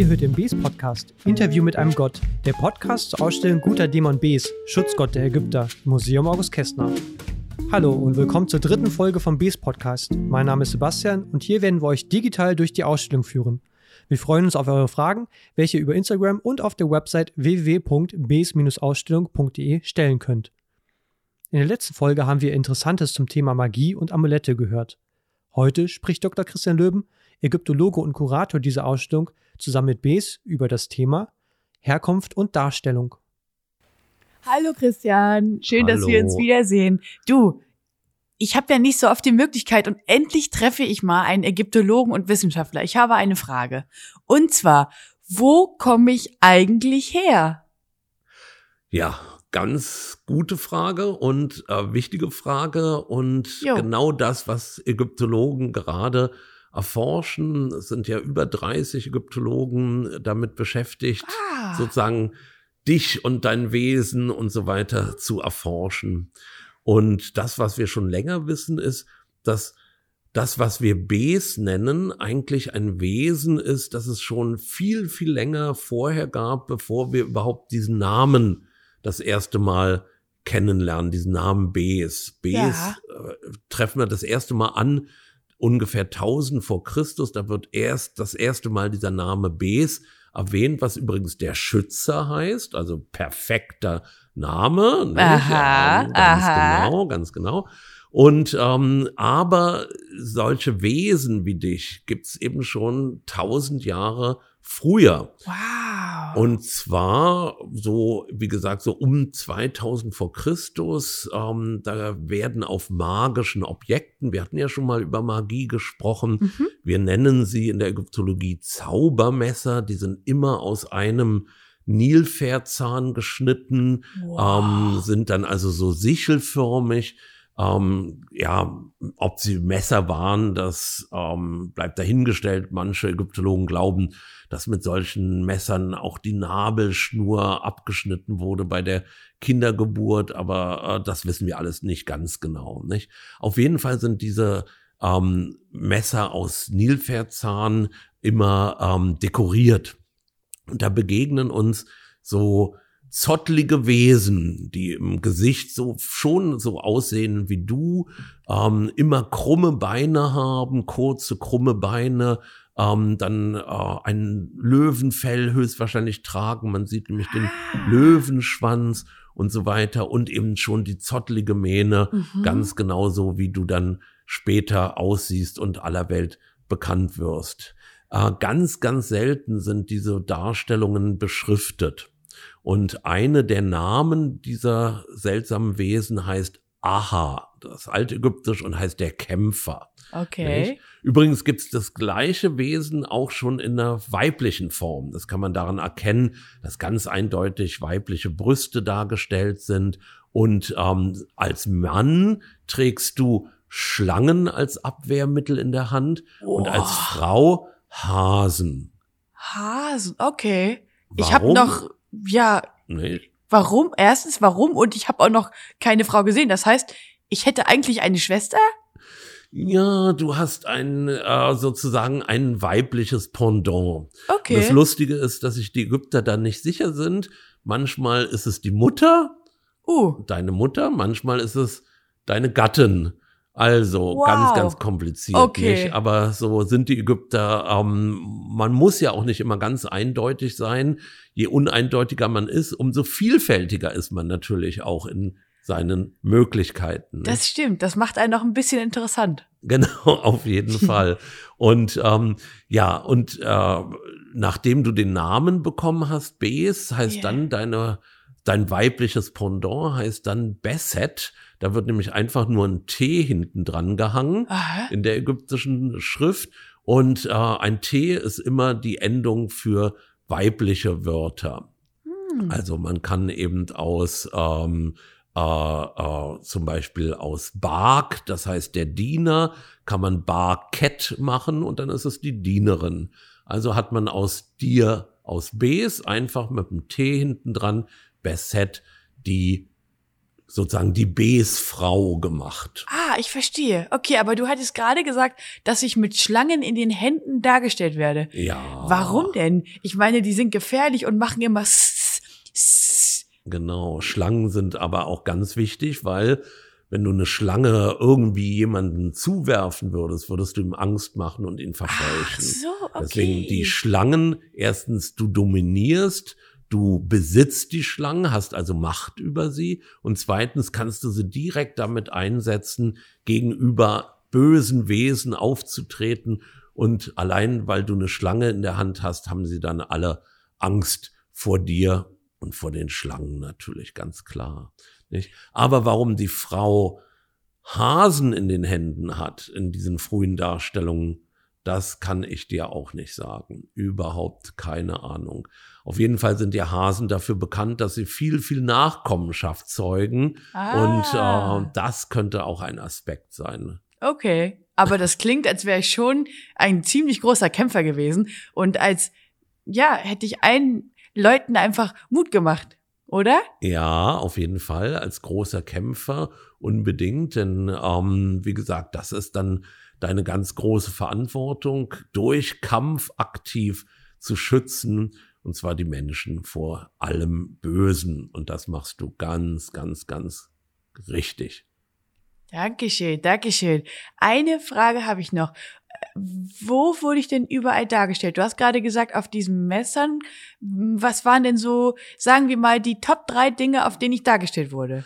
Ihr hört den Bes Podcast, Interview mit einem Gott. Der Podcast zur Ausstellung Guter Dämon Bes, Schutzgott der Ägypter, Museum August Kästner. Hallo und willkommen zur dritten Folge vom Bes Podcast. Mein Name ist Sebastian und hier werden wir euch digital durch die Ausstellung führen. Wir freuen uns auf eure Fragen, welche ihr über Instagram und auf der Website www.bes-ausstellung.de stellen könnt. In der letzten Folge haben wir Interessantes zum Thema Magie und Amulette gehört. Heute spricht Dr. Christian Löben, Ägyptologe und Kurator dieser Ausstellung, zusammen mit Bes über das Thema Herkunft und Darstellung. Hallo Christian, schön, Hallo. dass wir uns wiedersehen. Du, ich habe ja nicht so oft die Möglichkeit und endlich treffe ich mal einen Ägyptologen und Wissenschaftler. Ich habe eine Frage. Und zwar, wo komme ich eigentlich her? Ja, ganz gute Frage und äh, wichtige Frage und Jo. genau das, was Ägyptologen gerade erforschen. Es sind ja über 30 Ägyptologen damit beschäftigt, Ah, sozusagen dich und dein Wesen und so weiter zu erforschen. Und das, was wir schon länger wissen, ist, dass das, was wir Bes nennen, eigentlich ein Wesen ist, das es schon viel, viel länger vorher gab, bevor wir überhaupt diesen Namen das erste Mal kennenlernen, diesen Namen Bes. Bes Ja. äh, treffen wir das erste Mal an, ungefähr 1000 vor Christus. Da wird erst das erste Mal dieser Name Bes erwähnt, was übrigens der Schützer heißt, also perfekter Name. nicht? Aha, Ähm, ganz aha. genau, ganz genau. Und ähm, aber solche Wesen wie dich gibt's eben schon tausend Jahre früher. wow. Und zwar so, wie gesagt, so um 2000 vor Christus, ähm, da werden auf magischen Objekten, wir hatten ja schon mal über Magie gesprochen, Mhm. wir nennen sie in der Ägyptologie Zaubermesser, die sind immer aus einem Nilpferdzahn geschnitten, ähm, sind dann also so sichelförmig. Ähm, ja, ob sie Messer waren, das ähm, bleibt dahingestellt. Manche Ägyptologen glauben, dass mit solchen Messern auch die Nabelschnur abgeschnitten wurde bei der Kindergeburt, aber äh, das wissen wir alles nicht ganz genau. Nicht? Auf jeden Fall sind diese ähm, Messer aus Nilpferdzahn immer ähm, dekoriert. Und da begegnen uns so zottlige Wesen, die im Gesicht so schon so aussehen wie du, ähm, immer krumme Beine haben, kurze krumme Beine, ähm, dann äh, ein Löwenfell höchstwahrscheinlich tragen. Man sieht nämlich den Löwenschwanz und so weiter und eben schon die zottlige Mähne, Mhm. ganz genauso wie du dann später aussiehst und aller Welt bekannt wirst. Äh, ganz, ganz selten sind diese Darstellungen beschriftet. Und eine der Namen dieser seltsamen Wesen heißt Aha, das altägyptisch und heißt der Kämpfer. Okay. Nicht? Übrigens gibt's das gleiche Wesen auch schon in der weiblichen Form. Das kann man daran erkennen, dass ganz eindeutig weibliche Brüste dargestellt sind. Und ähm, als Mann trägst du Schlangen als Abwehrmittel in der Hand und als Oh. Frau Hasen. Hasen, okay. Ich Warum? habe noch, ja, Nicht? warum? Erstens, warum? Und ich habe auch noch keine Frau gesehen. Das heißt, ich hätte eigentlich eine Schwester? Ja, du hast ein äh, sozusagen ein weibliches Pendant. Okay. Das Lustige ist, dass sich die Ägypter da nicht sicher sind. Manchmal ist es die Mutter, uh, deine Mutter, manchmal ist es deine Gattin. Also Wow. ganz, ganz kompliziert. Okay. Nicht? Aber so sind die Ägypter. Ähm, man muss ja auch nicht immer ganz eindeutig sein. Je uneindeutiger man ist, umso vielfältiger ist man natürlich auch in seinen Möglichkeiten. das stimmt. Das macht einen noch ein bisschen interessant. Genau, auf jeden Fall. Und ähm, ja, und äh, nachdem du den Namen bekommen hast, Bes, heißt Ja. dann deine, dein weibliches Pendant heißt dann Besset. Da wird nämlich einfach nur ein T hinten dran gehangen Aha. in der ägyptischen Schrift. Und äh, ein T ist immer die Endung für weibliche Wörter. Hm. Also man kann eben aus ähm, äh, äh, zum Beispiel aus Bark, das heißt der Diener, kann man Barkett machen und dann ist es die Dienerin. Also hat man aus dir, aus Bs einfach mit dem T hinten dran, Besset, die sozusagen die Bsfrau gemacht. Ah, ich verstehe. Okay, aber du hattest gerade gesagt, dass ich mit Schlangen in den Händen dargestellt werde. Ja. Warum denn? Ich meine, die sind gefährlich und machen immer Genau. Schlangen sind aber auch ganz wichtig, weil wenn du eine Schlange irgendwie jemanden zuwerfen würdest, würdest du ihm Angst machen und ihn Ach verfälschen. so, okay. Deswegen die Schlangen, erstens, du dominierst, du besitzt die Schlangen, hast also Macht über sie und zweitens kannst du sie direkt damit einsetzen, gegenüber bösen Wesen aufzutreten und allein weil du eine Schlange in der Hand hast, haben sie dann alle Angst vor dir und vor den Schlangen natürlich, ganz klar. Nicht? Aber warum die Frau Hasen in den Händen hat in diesen frühen Darstellungen, das kann ich dir auch nicht sagen. Überhaupt keine Ahnung. Auf jeden Fall sind die Hasen dafür bekannt, dass sie viel, viel Nachkommenschaft zeugen. Ah. Und äh, das könnte auch ein Aspekt sein. Okay. Aber das klingt, als wäre ich schon ein ziemlich großer Kämpfer gewesen und als, ja, hätte ich allen Leuten einfach Mut gemacht, oder? Ja, auf jeden Fall als großer Kämpfer unbedingt, denn ähm, wie gesagt, das ist dann deine ganz große Verantwortung, durch Kampf aktiv zu schützen, und zwar die Menschen vor allem Bösen. Und das machst du ganz, ganz, ganz richtig. Dankeschön, Dankeschön. Eine Frage habe ich noch. Wo wurde ich denn überall dargestellt? Du hast gerade gesagt, auf diesen Messern. Was waren denn so, sagen wir mal, die Top drei Dinge, auf denen ich dargestellt wurde?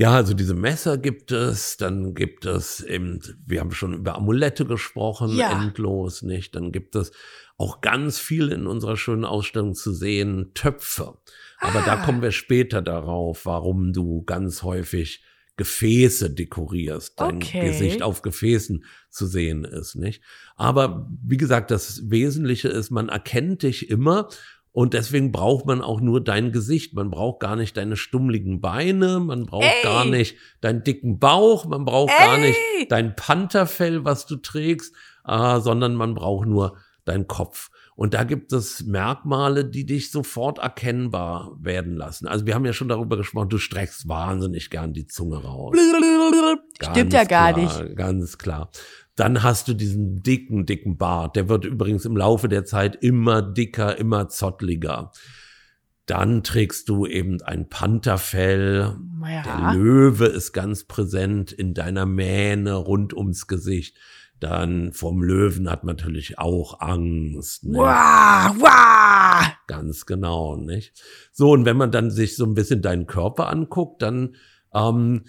Ja, also diese Messer gibt es, dann gibt es eben, wir haben schon über Amulette gesprochen, Ja. endlos, nicht? Dann gibt es auch ganz viel in unserer schönen Ausstellung zu sehen, Töpfe. Aber da Ah. kommen wir später darauf, warum du ganz häufig Gefäße dekorierst, dein Okay. Gesicht auf Gefäßen zu sehen ist, nicht? Aber wie gesagt, das Wesentliche ist, man erkennt dich immer und deswegen braucht man auch nur dein Gesicht. Man braucht gar nicht deine stummligen Beine, man braucht Ey. gar nicht deinen dicken Bauch, man braucht gar Ey. nicht dein Pantherfell, was du trägst, äh, sondern man braucht nur deinen Kopf. Und da gibt es Merkmale, die dich sofort erkennbar werden lassen. Also wir haben ja schon darüber gesprochen, du streckst wahnsinnig gern die Zunge raus. Stimmt ja Ganz gar klar, nicht. Ganz klar. Dann hast du diesen dicken, dicken Bart. Der wird übrigens im Laufe der Zeit immer dicker, immer zottliger. Dann trägst du eben ein Pantherfell. Der Ja. Löwe ist ganz präsent in deiner Mähne rund ums Gesicht. Dann vom Löwen hat man natürlich auch Angst. Ne? Wow, wow. Ganz genau, nicht? So, und wenn man dann sich so ein bisschen deinen Körper anguckt, dann ähm,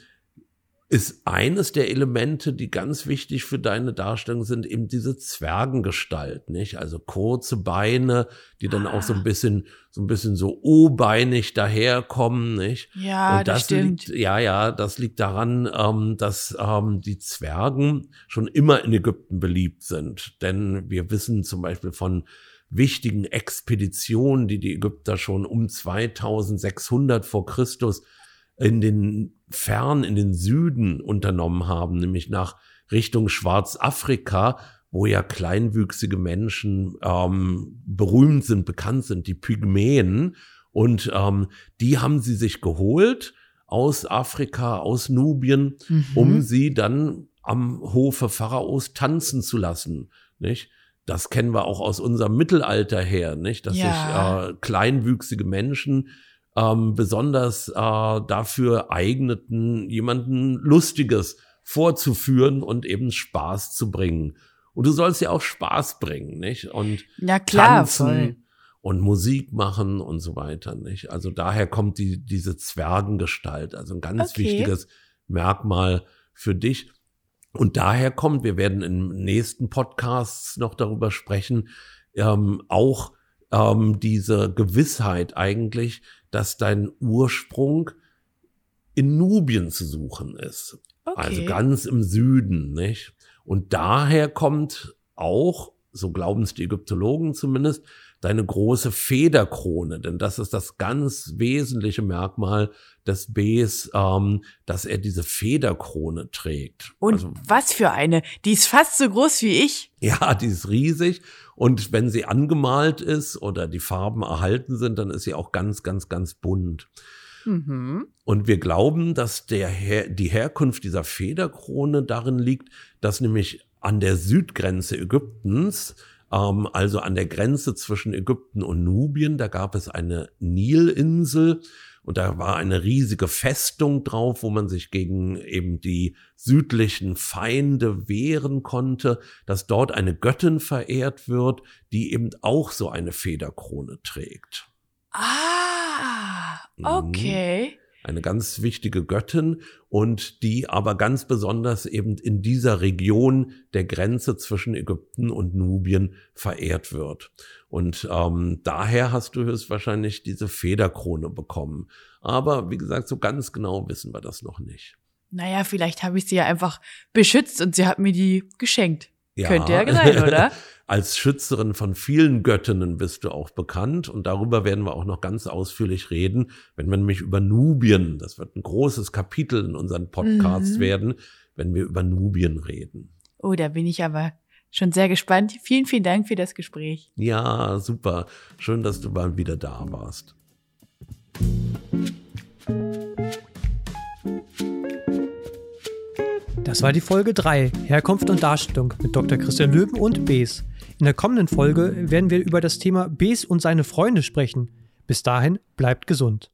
ist eines der Elemente, die ganz wichtig für deine Darstellung sind, eben diese Zwergengestalt, nicht? Also kurze Beine, die dann auch so ein bisschen, so ein bisschen so o-beinig daherkommen, nicht? Ja, Und das, das, stimmt. liegt, ja, ja, das liegt daran, ähm, dass ähm, die Zwergen schon immer in Ägypten beliebt sind. Denn wir wissen zum Beispiel von wichtigen Expeditionen, die die Ägypter schon um 2600 vor Christus in den fern in den Süden unternommen haben, nämlich nach Richtung Schwarzafrika, wo ja kleinwüchsige Menschen ähm, berühmt sind, bekannt sind, die Pygmäen. Und ähm, die haben sie sich geholt aus Afrika, aus Nubien, Mhm. um sie dann am Hofe Pharaos tanzen zu lassen, nicht? Das kennen wir auch aus unserem Mittelalter her, nicht? Dass Ja. sich äh, kleinwüchsige Menschen ähm, besonders äh, dafür eigneten, jemanden Lustiges vorzuführen und eben Spaß zu bringen. Und du sollst ja auch Spaß bringen, nicht? Und Na klar, tanzen voll. und Musik machen und so weiter, nicht? Also daher kommt die, diese Zwergengestalt, also ein ganz Okay. wichtiges Merkmal für dich. Und daher kommt, wir werden im nächsten Podcasts noch darüber sprechen, ähm, auch ähm, diese Gewissheit eigentlich, dass dein Ursprung in Nubien zu suchen ist. Okay. Also ganz im Süden, nicht? Und daher kommt auch, so glauben es die Ägyptologen zumindest, deine große Federkrone, denn das ist das ganz wesentliche Merkmal des Bs, ähm, dass er diese Federkrone trägt. Und also, was für eine? Die ist fast so groß wie ich. ja, die ist riesig und wenn sie angemalt ist oder die Farben erhalten sind, dann ist sie auch ganz, ganz, ganz bunt. Mhm. Und wir glauben, dass der Her die Herkunft dieser Federkrone darin liegt, dass nämlich an der Südgrenze Ägyptens, ähm, also an der Grenze zwischen Ägypten und Nubien, da gab es eine Nilinsel und da war eine riesige Festung drauf, wo man sich gegen eben die südlichen Feinde wehren konnte, dass dort eine Göttin verehrt wird, die eben auch so eine Federkrone trägt. Ah, Mhm. Eine ganz wichtige Göttin und die aber ganz besonders eben in dieser Region der Grenze zwischen Ägypten und Nubien verehrt wird. Und ähm, daher hast du höchstwahrscheinlich diese Federkrone bekommen. Aber wie gesagt, so ganz genau wissen wir das noch nicht. Naja, vielleicht habe ich sie ja einfach beschützt und sie hat mir die geschenkt. Ja. Könnte ja sein, oder? Als Schützerin von vielen Göttinnen bist du auch bekannt und darüber werden wir auch noch ganz ausführlich reden, wenn wir nämlich über Nubien, das wird ein großes Kapitel in unseren Podcasts Mhm. werden, wenn wir über Nubien reden. Oh, da bin ich aber schon sehr gespannt. Vielen, vielen Dank für das Gespräch. Ja, super. Schön, dass du mal wieder da warst. Das war die Folge 3, Herkunft und Darstellung mit Dr. Christian Löwen und Bes. In der kommenden Folge werden wir über das Thema Bes und seine Freunde sprechen. Bis dahin, bleibt gesund.